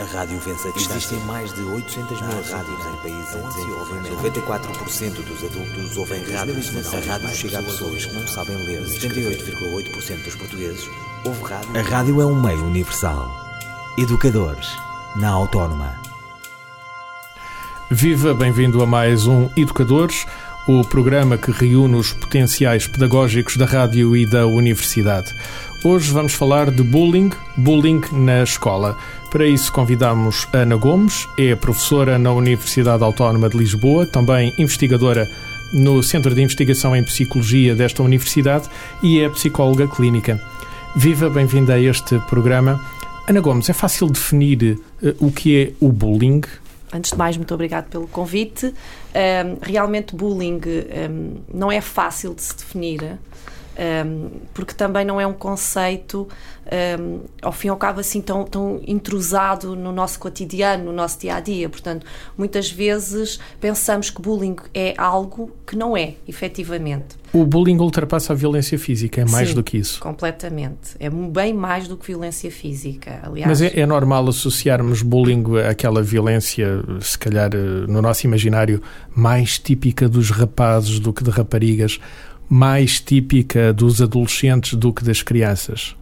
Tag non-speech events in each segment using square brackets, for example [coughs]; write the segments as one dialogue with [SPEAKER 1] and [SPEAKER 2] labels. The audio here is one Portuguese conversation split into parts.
[SPEAKER 1] A rádio vence a distância. Existem mais de 800 mil rádios em países em desenvolvimento. 94% dos adultos ouvem rádios. A rádio chega a pessoas que não sabem ler. 78,8% dos portugueses ouvem rádio.
[SPEAKER 2] A rádio é um meio universal. Educadores, na Autónoma.
[SPEAKER 3] Viva, bem-vindo a mais um Educadores, o programa que reúne os potenciais pedagógicos da rádio e da universidade. Hoje vamos falar de bullying, bullying na escola. Para isso convidamos Ana Gomes, é professora na Universidade Autónoma de Lisboa, também investigadora no Centro de Investigação em Psicologia desta universidade e é psicóloga clínica. Viva, bem-vinda a este programa. Ana Gomes, é fácil definir uh, o que é o bullying?
[SPEAKER 4] Antes de mais, muito obrigado pelo convite. Um, realmente, bullying um, não é fácil de se definir um, porque também não é um conceito, um, ao fim e ao cabo, assim tão, tão intrusado no nosso cotidiano, no nosso dia a dia. Portanto, muitas vezes pensamos que bullying é algo que não é, efetivamente.
[SPEAKER 3] O bullying ultrapassa a violência física, é mais
[SPEAKER 4] Sim,
[SPEAKER 3] do que isso.
[SPEAKER 4] Completamente. É bem mais do que violência física. Aliás,
[SPEAKER 3] Mas é, é normal associarmos bullying àquela violência, se calhar no nosso imaginário, mais típica dos rapazes do que de raparigas mais típica dos adolescentes do que das crianças.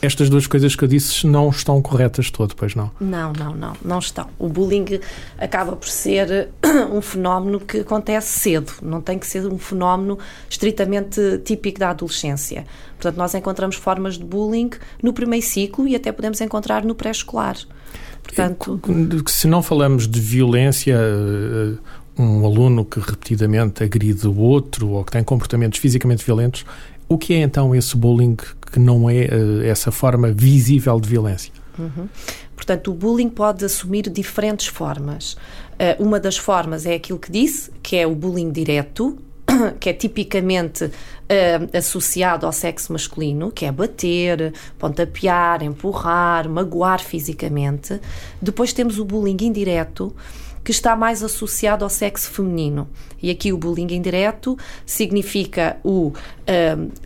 [SPEAKER 3] Estas duas coisas que eu disse não estão corretas todo, pois não?
[SPEAKER 4] Não, não, não, não estão. O bullying acaba por ser [coughs] um fenómeno que acontece cedo, não tem que ser um fenómeno estritamente típico da adolescência. Portanto, nós encontramos formas de bullying no primeiro ciclo e até podemos encontrar no pré-escolar.
[SPEAKER 3] Portanto, se não falamos de violência, um aluno que repetidamente agride o outro ou que tem comportamentos fisicamente violentos, o que é então esse bullying que não é uh, essa forma visível de violência?
[SPEAKER 4] Uhum. Portanto, o bullying pode assumir diferentes formas. Uh, uma das formas é aquilo que disse, que é o bullying direto, [coughs] que é tipicamente uh, associado ao sexo masculino, que é bater, pontapear, empurrar, magoar fisicamente. Depois temos o bullying indireto, que está mais associado ao sexo feminino. E aqui o bullying indireto significa o uh,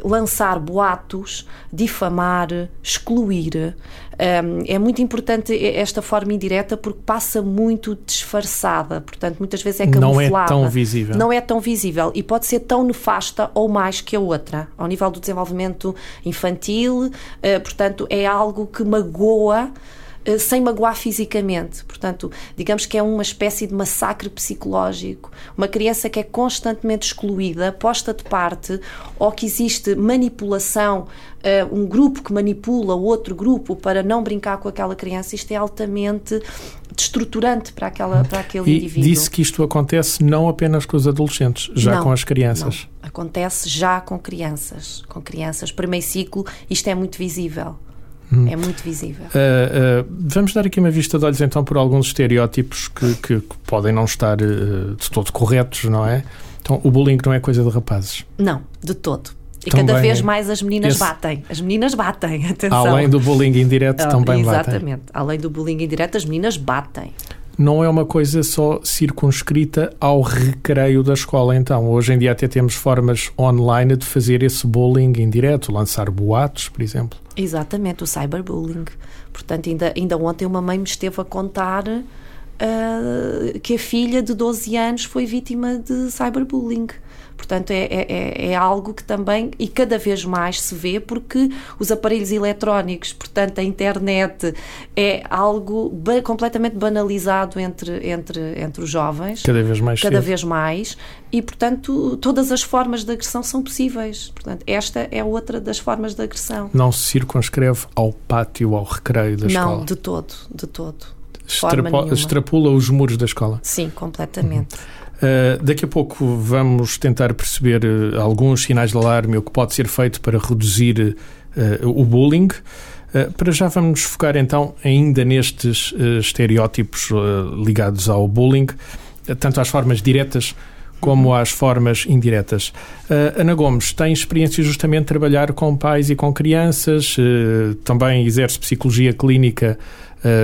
[SPEAKER 4] lançar boatos, difamar, excluir. Um, é muito importante esta forma indireta porque passa muito disfarçada, portanto, muitas vezes é camuflada.
[SPEAKER 3] Não é tão visível.
[SPEAKER 4] Não é tão visível e pode ser tão nefasta ou mais que a outra, ao nível do desenvolvimento infantil, uh, portanto, é algo que magoa sem magoar fisicamente. Portanto, digamos que é uma espécie de massacre psicológico. Uma criança que é constantemente excluída, posta de parte, ou que existe manipulação, eh, um grupo que manipula outro grupo para não brincar com aquela criança, isto é altamente destruturante para, aquela, para aquele
[SPEAKER 3] e
[SPEAKER 4] indivíduo.
[SPEAKER 3] disse que isto acontece não apenas com os adolescentes, já
[SPEAKER 4] não,
[SPEAKER 3] com as crianças.
[SPEAKER 4] Não. Acontece já com crianças. Com crianças. Primeiro ciclo, isto é muito visível. Hum. É muito visível.
[SPEAKER 3] Uh, uh, vamos dar aqui uma vista de olhos então por alguns estereótipos que, que, que podem não estar uh, de todo corretos, não é? Então, o bullying não é coisa de rapazes.
[SPEAKER 4] Não, de todo. E também cada vez mais as meninas esse... batem. As meninas batem, [laughs] atenção.
[SPEAKER 3] Além do bullying indireto, também
[SPEAKER 4] exatamente.
[SPEAKER 3] batem.
[SPEAKER 4] Exatamente. Além do bullying indireto, as meninas batem
[SPEAKER 3] não é uma coisa só circunscrita ao recreio da escola, então. Hoje em dia até temos formas online de fazer esse bullying indireto, lançar boatos, por exemplo.
[SPEAKER 4] Exatamente, o cyberbullying. Portanto, ainda, ainda ontem uma mãe me esteve a contar uh, que a filha de 12 anos foi vítima de cyberbullying. Portanto, é, é, é, é algo que também, e cada vez mais se vê, porque os aparelhos eletrónicos, portanto, a internet, é algo ba completamente banalizado entre, entre, entre os jovens.
[SPEAKER 3] Cada vez mais.
[SPEAKER 4] Cada
[SPEAKER 3] cedo.
[SPEAKER 4] vez mais. E, portanto, todas as formas de agressão são possíveis. Portanto, esta é outra das formas de agressão.
[SPEAKER 3] Não se circunscreve ao pátio, ao recreio da
[SPEAKER 4] Não,
[SPEAKER 3] escola?
[SPEAKER 4] Não, de todo, de todo.
[SPEAKER 3] Extrapola, extrapula os muros da escola?
[SPEAKER 4] Sim, completamente.
[SPEAKER 3] Uhum. Uh, daqui a pouco vamos tentar perceber uh, alguns sinais de alarme, o que pode ser feito para reduzir uh, o bullying. para já vamos nos focar então ainda nestes estereótipos ligados ao bullying, tanto às formas diretas como às formas indiretas. Ana Gomes tem experiência justamente de trabalhar com pais e com crianças, também exerce psicologia clínica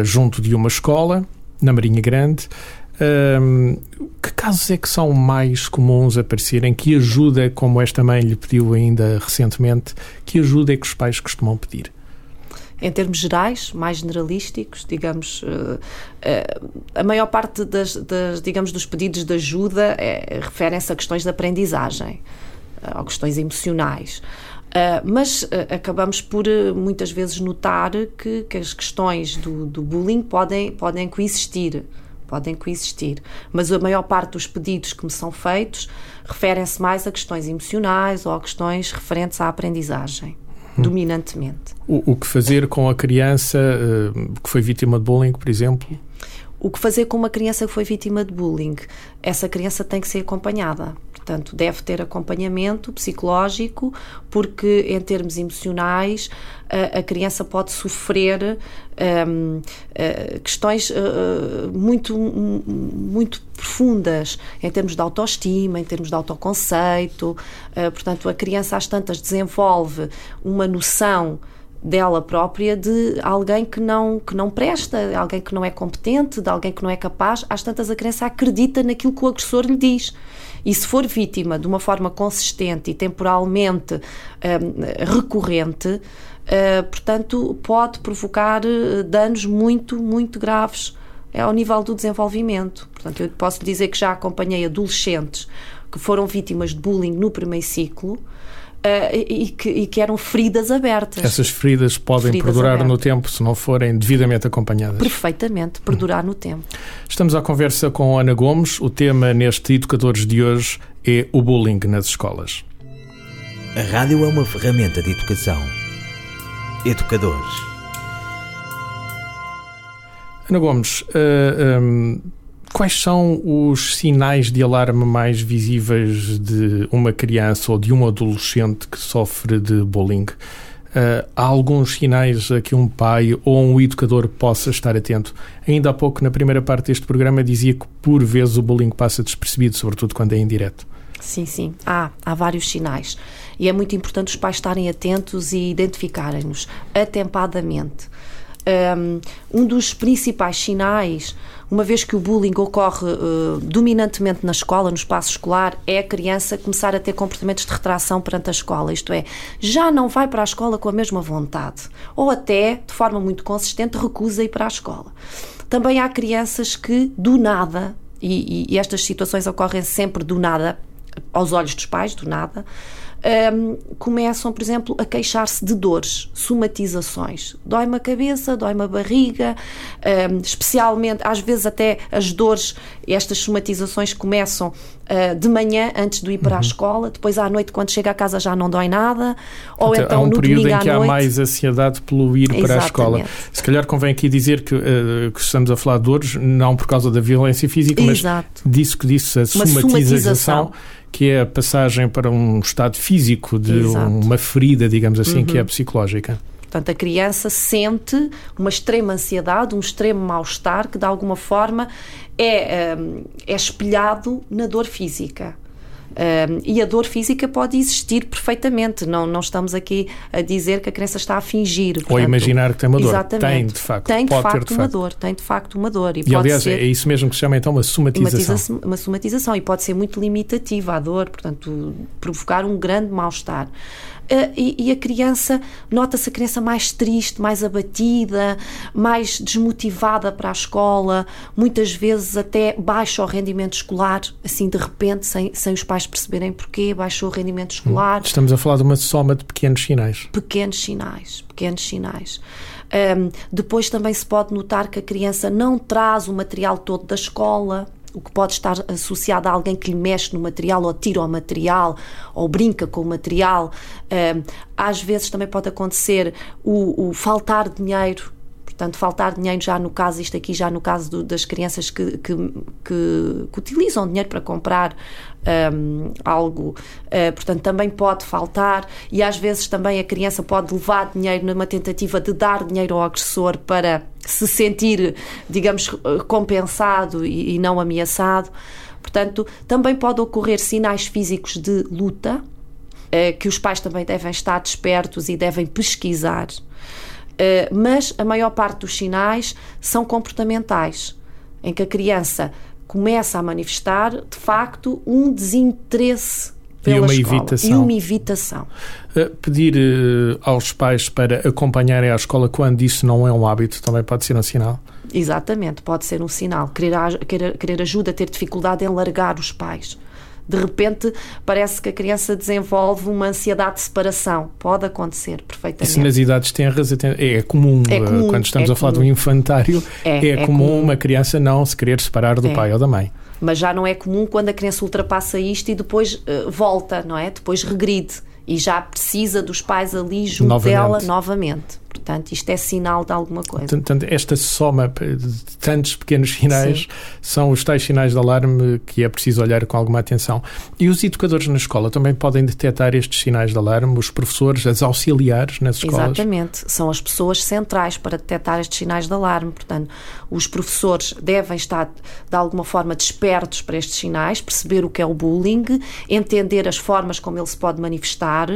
[SPEAKER 3] junto de uma escola, na Marinha Grande. Um, que casos é que são mais comuns aparecerem? Que ajuda, como esta mãe lhe pediu ainda recentemente, que ajuda é que os pais costumam pedir?
[SPEAKER 4] em termos gerais, mais generalísticos, digamos, a maior parte das, das digamos, dos pedidos de ajuda é, referem-se a questões de aprendizagem, a questões emocionais. Mas acabamos por muitas vezes notar que, que as questões do, do, bullying podem, podem coexistir. Podem coexistir. Mas a maior parte dos pedidos que me são feitos referem-se mais a questões emocionais ou a questões referentes à aprendizagem, hum. dominantemente.
[SPEAKER 3] O, o, que fazer com a criança que foi vítima de bullying, por exemplo?
[SPEAKER 4] O que fazer com uma criança que foi vítima de bullying? Essa criança tem que ser acompanhada Portanto, deve ter acompanhamento psicológico, porque em termos emocionais a, a criança pode sofrer um, uh, eh, questões uh, muito, muito profundas em termos de autoestima, em termos de autoconceito. Uh, portanto, a criança às tantas desenvolve uma noção dela própria de alguém que não que não presta, alguém que não é competente, de alguém que não é capaz. Às tantas a criança acredita naquilo que o agressor lhe diz. E se for vítima de uma forma consistente e temporalmente um, recorrente, uh, portanto, pode provocar uh, danos muito, muito graves é ao nível do desenvolvimento. Portanto, eu posso dizer que já acompanhei adolescentes que foram vítimas de bullying no primeiro ciclo e, que, e, que, eram feridas abertas.
[SPEAKER 3] Essas feridas podem feridas perdurar abertas. no tempo se não forem devidamente acompanhadas.
[SPEAKER 4] Perfeitamente, perdurar hum. no tempo.
[SPEAKER 3] Estamos à conversa com Ana Gomes. O tema neste Educadores de hoje é o bullying nas escolas.
[SPEAKER 2] A rádio é uma ferramenta de educação. Educadores.
[SPEAKER 3] Ana Gomes, uh, eh, um, ehm, Quais são os sinais de alarme mais visíveis de uma criança ou de um adolescente que sofre de bullying? Uh, há alguns sinais a que um pai ou um educador possa estar atento. Ainda há pouco, na primeira parte deste programa, dizia que por vezes o bullying passa despercebido, sobretudo quando é indireto.
[SPEAKER 4] Sim, sim. Há, há vários sinais. E é muito importante os pais estarem atentos e identificarem-nos atempadamente. Um dos principais sinais, uma vez que o bullying ocorre uh, dominantemente na escola, no espaço escolar, é a criança começar a ter comportamentos de retração perante a escola, isto é, já não vai para a escola com a mesma vontade, ou até, de forma muito consistente, recusa ir para a escola. Também há crianças que, do nada, e, e, e estas situações ocorrem sempre do nada, aos olhos dos pais, do nada, um, começam, por exemplo, a queixar-se de dores, somatizações. Dói-me a cabeça, dói-me a barriga, um, especialmente, às vezes até as dores, estas somatizações começam uh, de manhã, antes de ir para uhum. a escola, depois à noite, quando chega a casa, já não dói nada, ou então, então
[SPEAKER 3] há um período em que
[SPEAKER 4] há
[SPEAKER 3] mais ansiedade pelo ir Exatamente. para a escola. Se calhar convém aqui dizer que, uh, que, estamos a falar de dores, não por causa da violência física, mas Exato. disso que disse, a somatização. Que é a passagem para um estado físico de Exato. uma ferida, digamos assim, uhum. que é uhum. psicológica.
[SPEAKER 4] Portanto, a criança sente uma extrema ansiedade, um extremo mal-estar que, de alguma forma, é, hum, é espelhado na dor física. Um, e a dor física pode existir perfeitamente. Não, não estamos aqui a dizer que a criança está a fingir.
[SPEAKER 3] Portanto, Ou imaginar que tem uma dor. Exatamente. Tem, de facto.
[SPEAKER 4] Tem, de
[SPEAKER 3] pode
[SPEAKER 4] facto,
[SPEAKER 3] ter, de
[SPEAKER 4] uma
[SPEAKER 3] facto.
[SPEAKER 4] dor. Tem, de facto, uma dor.
[SPEAKER 3] E, e aliás, é isso mesmo que se chama, então, uma somatização.
[SPEAKER 4] Uma somatização. E pode ser muito limitativa a dor, portanto, provocar um grande mal-estar. E, e, a criança, nota-se a criança mais triste, mais abatida, mais desmotivada para a escola, muitas vezes até baixa o rendimento escolar, assim de repente, sem, sem os pais perceberem porquê, baixou o rendimento escolar.
[SPEAKER 3] Estamos a falar de uma soma de pequenos sinais.
[SPEAKER 4] Pequenos sinais, pequenos sinais. Um, depois também se pode notar que a criança não traz o material todo da escola, o que pode estar associado a alguém que lhe mexe no material ou tira o material ou brinca com o material. às vezes também pode acontecer o, o faltar dinheiro Portanto, faltar dinheiro já no caso, isto aqui já no caso do, das crianças que, que, que, que, utilizam dinheiro para comprar um, algo, uh, portanto, também pode faltar e às vezes também a criança pode levar dinheiro numa tentativa de dar dinheiro ao agressor para se sentir, digamos, compensado e, e não ameaçado. Portanto, também pode ocorrer sinais físicos de luta, uh, que os pais também devem estar despertos e devem pesquisar. Eh, mas a maior parte dos sinais são comportamentais, em que a criança começa a manifestar, de facto, um desinteresse
[SPEAKER 3] e uma
[SPEAKER 4] escola.
[SPEAKER 3] evitação.
[SPEAKER 4] E uma evitação.
[SPEAKER 3] Uh, pedir uh, aos pais para acompanharem à escola quando isso não é um hábito também pode ser um sinal?
[SPEAKER 4] Exatamente, pode ser um sinal. Querer, querer, querer ajuda, ter dificuldade em largar os pais. De repente, parece que a criança desenvolve uma ansiedade de separação. Pode acontecer perfeitamente.
[SPEAKER 3] Isso nas idades tenras é comum.
[SPEAKER 4] É comum
[SPEAKER 3] quando estamos
[SPEAKER 4] é
[SPEAKER 3] a falar
[SPEAKER 4] comum.
[SPEAKER 3] de um infantário,
[SPEAKER 4] é,
[SPEAKER 3] é, é comum, comum, uma criança não se querer separar do
[SPEAKER 4] é.
[SPEAKER 3] pai ou da mãe.
[SPEAKER 4] Mas já não é comum quando a criança ultrapassa isto e depois uh, volta, não é? Depois regride e já precisa dos pais ali junto novamente. dela novamente. Portanto, isto é sinal de alguma coisa.
[SPEAKER 3] Portanto, esta soma de tantos pequenos sinais Sim. são os tais sinais de alarme que é preciso olhar com alguma atenção. E os educadores na escola também podem detectar estes sinais de alarme, os professores, as auxiliares nas escolas?
[SPEAKER 4] Exatamente, são as pessoas centrais para detectar estes sinais de alarme. Portanto, os professores devem estar de alguma forma despertos para estes sinais, perceber o que é o bullying, entender as formas como ele se pode manifestar,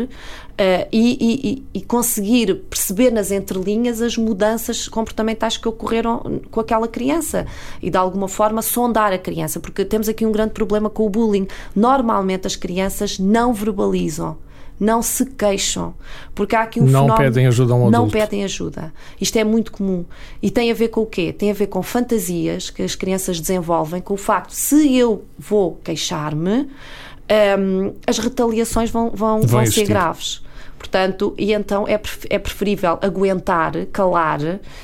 [SPEAKER 4] Uh, e, e, e, conseguir perceber nas entrelinhas as mudanças comportamentais que ocorreram com aquela criança e de alguma forma sondar a criança, porque temos aqui um grande problema com o bullying. Normalmente as crianças não verbalizam. Não se queixam, porque há aqui um
[SPEAKER 3] não
[SPEAKER 4] fenómeno.
[SPEAKER 3] pedem ajuda a um
[SPEAKER 4] Não
[SPEAKER 3] adulto.
[SPEAKER 4] pedem ajuda. Isto é muito comum. E tem a ver com o quê? Tem a ver com fantasias que as crianças desenvolvem, com o facto, se eu vou queixar-me, um, as retaliações vão, vão,
[SPEAKER 3] Vai
[SPEAKER 4] vão ser graves. Portanto, e então é, é preferível aguentar, calar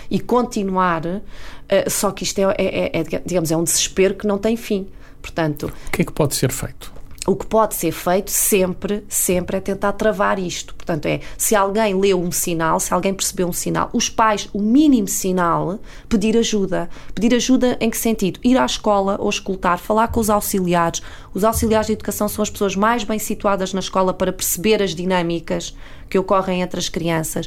[SPEAKER 4] e continuar, uh, só que isto é, é, é, digamos, é um desespero que não tem fim. Portanto,
[SPEAKER 3] o que é que pode ser feito?
[SPEAKER 4] O que pode ser feito sempre, sempre é tentar travar isto. Portanto, é se alguém leu um sinal, se alguém percebeu um sinal, os pais, o mínimo sinal, pedir ajuda. Pedir ajuda em que sentido? Ir à escola ou escutar, falar com os auxiliares. Os auxiliares de educação são as pessoas mais bem situadas na escola para perceber as dinâmicas que ocorrem entre as crianças.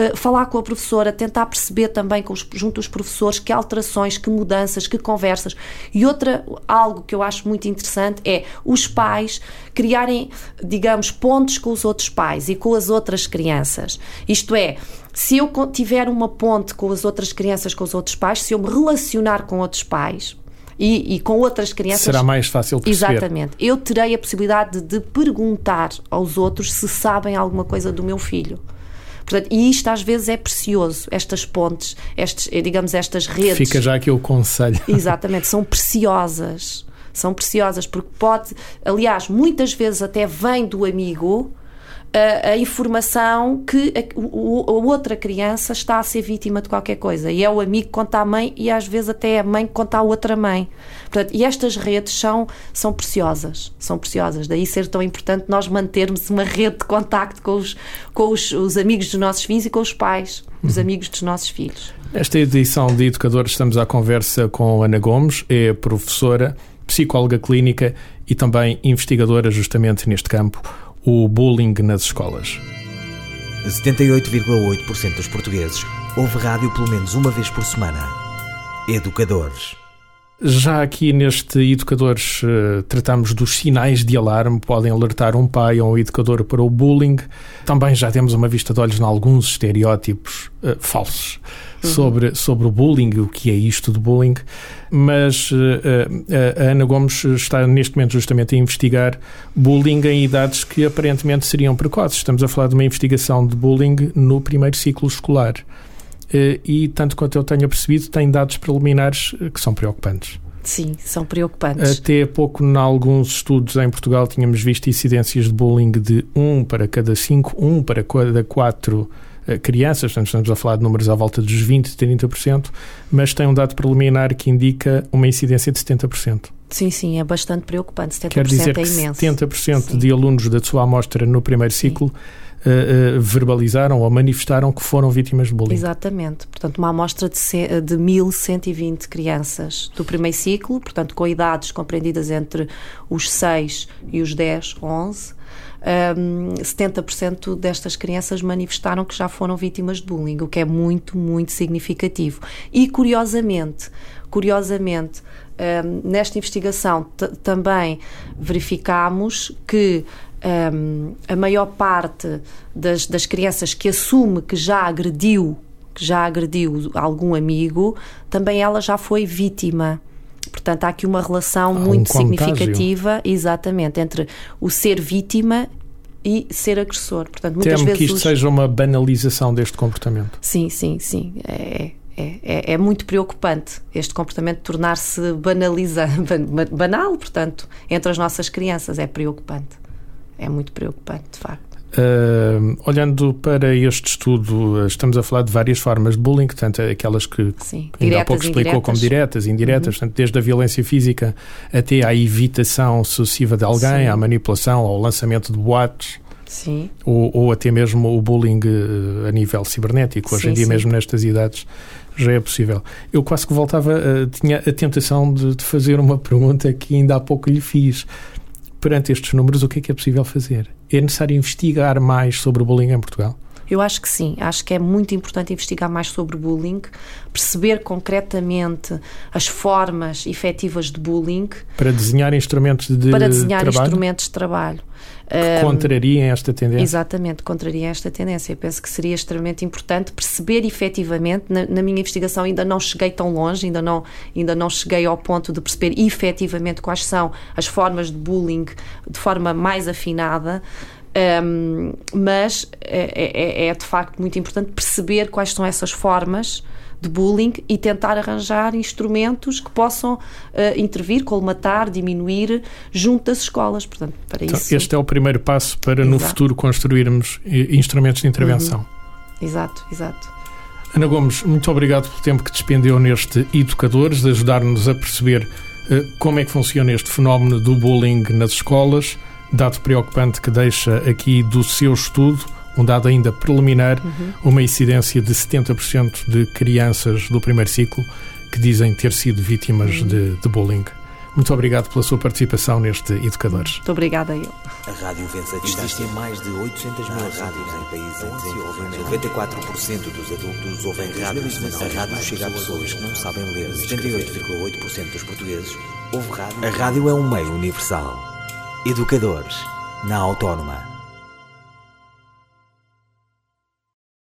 [SPEAKER 4] Uh, falar com a professora, tentar perceber também com os, junto aos professores que alterações, que mudanças, que conversas. E outra, algo que eu acho muito interessante é os pais criarem, digamos, pontos com os outros pais e com as outras crianças. Isto é, se eu tiver uma ponte com as outras crianças, com os outros pais, se eu me relacionar com outros pais, e, e, com outras crianças.
[SPEAKER 3] Será mais fácil perceber.
[SPEAKER 4] Exatamente. Eu terei a possibilidade de, de perguntar aos outros se sabem alguma coisa do meu filho. Portanto, e isto às vezes é precioso, estas pontes, estes, digamos, estas redes.
[SPEAKER 3] Fica já aqui o conselho. [laughs]
[SPEAKER 4] Exatamente, são preciosas. São preciosas porque pode, aliás, muitas vezes até vem do amigo a, a informação que a, a, outra criança está a ser vítima de qualquer coisa. E é o amigo que conta à mãe e às vezes até é a mãe que conta à outra mãe. Portanto, e estas redes são, são preciosas. São preciosas. Daí ser tão importante nós mantermos uma rede de contacto com os, com os, os amigos dos nossos filhos e com os pais, os amigos dos nossos filhos.
[SPEAKER 3] Nesta edição de Educadores estamos à conversa com Ana Gomes, é professora, psicóloga clínica e também investigadora justamente neste campo o bullying nas escolas.
[SPEAKER 2] 78,8% dos portugueses ouve rádio pelo menos uma vez por semana. Educadores.
[SPEAKER 3] Já aqui neste Educadores uh, tratamos dos sinais de alarme, podem alertar um pai ou um educador para o bullying. Também já temos uma vista de olhos em alguns estereótipos uh, falsos uhum. sobre, sobre o bullying, o que é isto de bullying. Mas uh, a Ana Gomes está neste momento justamente a investigar bullying em idades que aparentemente seriam precoces. Estamos a falar de uma investigação de bullying no primeiro ciclo escolar e, tanto quanto eu tenho percebido, tem dados preliminares que são preocupantes.
[SPEAKER 4] Sim, são preocupantes.
[SPEAKER 3] Até há pouco, em alguns estudos em Portugal, tínhamos visto incidências de bullying de 1 para cada 5, 1 para cada 4 crianças, portanto estamos a falar de números à volta dos 20, 30%, mas tem um dado preliminar que indica uma incidência de 70%.
[SPEAKER 4] Sim, sim, é bastante preocupante. 70%
[SPEAKER 3] Quer dizer
[SPEAKER 4] é
[SPEAKER 3] que
[SPEAKER 4] imenso.
[SPEAKER 3] 70%
[SPEAKER 4] sim.
[SPEAKER 3] de alunos da sua amostra no primeiro ciclo uh, uh, verbalizaram ou manifestaram que foram vítimas de bullying.
[SPEAKER 4] Exatamente. Portanto, uma amostra de, de 1120 crianças do primeiro ciclo, portanto, com idades compreendidas entre os 6 e os 10, 11. Um, 70% destas crianças manifestaram que já foram vítimas de bullying, o que é muito, muito significativo. E curiosamente, curiosamente, um, nesta investigação também verificámos que um, a maior parte das, das crianças que assume que já agrediu, que já agrediu algum amigo, também ela já foi vítima Portanto, há aqui uma relação
[SPEAKER 3] um
[SPEAKER 4] muito
[SPEAKER 3] contágio.
[SPEAKER 4] significativa, exatamente, entre o ser vítima e ser agressor. Portanto, muitas
[SPEAKER 3] Temo
[SPEAKER 4] vezes
[SPEAKER 3] que isto
[SPEAKER 4] os-
[SPEAKER 3] seja uma banalização deste comportamento.
[SPEAKER 4] Sim, sim, sim. É, é, é, é muito preocupante este comportamento tornar-se banaliza, [laughs] ban- banal, portanto, entre as nossas crianças. É preocupante. É muito preocupante, de facto.
[SPEAKER 3] Uh, olhando para este estudo, uh, estamos a falar de várias formas de bullying, tanto aquelas que
[SPEAKER 4] Sim.
[SPEAKER 3] ainda há pouco
[SPEAKER 4] Diretas
[SPEAKER 3] explicou como
[SPEAKER 4] indiretas.
[SPEAKER 3] diretas e indiretas, portanto, desde a violência física até à evitação sucessiva de alguém,
[SPEAKER 4] Sim.
[SPEAKER 3] à manipulação, ao lançamento de boatos,
[SPEAKER 4] Sim,
[SPEAKER 3] ou, ou até mesmo o bullying uh, a nível cibernético. Hoje em
[SPEAKER 4] Sim,
[SPEAKER 3] dia,
[SPEAKER 4] sim.
[SPEAKER 3] mesmo nestas idades, já é possível. Eu quase que voltava, uh, tinha a tentação de, de fazer uma [laughs] pergunta que ainda há pouco lhe fiz. Perante estes números, o que é que é possível fazer? É necessário investigar mais sobre o bullying em Portugal?
[SPEAKER 4] Eu acho que sim. Acho que é muito importante investigar mais sobre bullying, perceber concretamente as formas efetivas de bullying
[SPEAKER 3] Para desenhar instrumentos de
[SPEAKER 4] para desenhar
[SPEAKER 3] trabalho
[SPEAKER 4] instrumentos de trabalho.
[SPEAKER 3] que contrariem esta tendência?
[SPEAKER 4] Exatamente, contraria esta tendência. Eu penso que seria extremamente importante perceber efetivamente, na, na minha investigação ainda não cheguei tão longe, ainda não, ainda não cheguei ao ponto de perceber efetivamente quais são as formas de bullying de forma mais afinada. Hum, mas é, é- é de facto muito importante perceber quais são essas formas de bullying e tentar arranjar instrumentos que possam eh, intervir, colmatar, diminuir junto das escolas. Portanto, para
[SPEAKER 3] Então,
[SPEAKER 4] isso.
[SPEAKER 3] este é o primeiro passo para no
[SPEAKER 4] Exato.
[SPEAKER 3] futuro construirmos eh, instrumentos de intervenção.
[SPEAKER 4] Exato, exato.
[SPEAKER 3] Ana Gomes, muito obrigado pelo tempo que despendeu neste Educadores, de ajudar-nos a perceber eh, como é que funciona este fenómeno do bullying nas escolas, dado preocupante que deixa aqui do seu estudo, um dado ainda preliminar, uma incidência de 70% de crianças do primeiro ciclo que dizem ter sido vítimas de, de bullying. Muito obrigado pela sua participação neste Educadores.
[SPEAKER 4] Muito obrigada a eu.
[SPEAKER 1] A rádio vence a distância. Existem mais de 800 mil rádios em países em desenvolvimento. 94% dos adultos ouvem rádio semanal. A rádio chega a pessoas que não sabem ler. 78,8% dos portugueses ouvem rádio.
[SPEAKER 2] A rádio é um meio universal. Educadores, na Autónoma.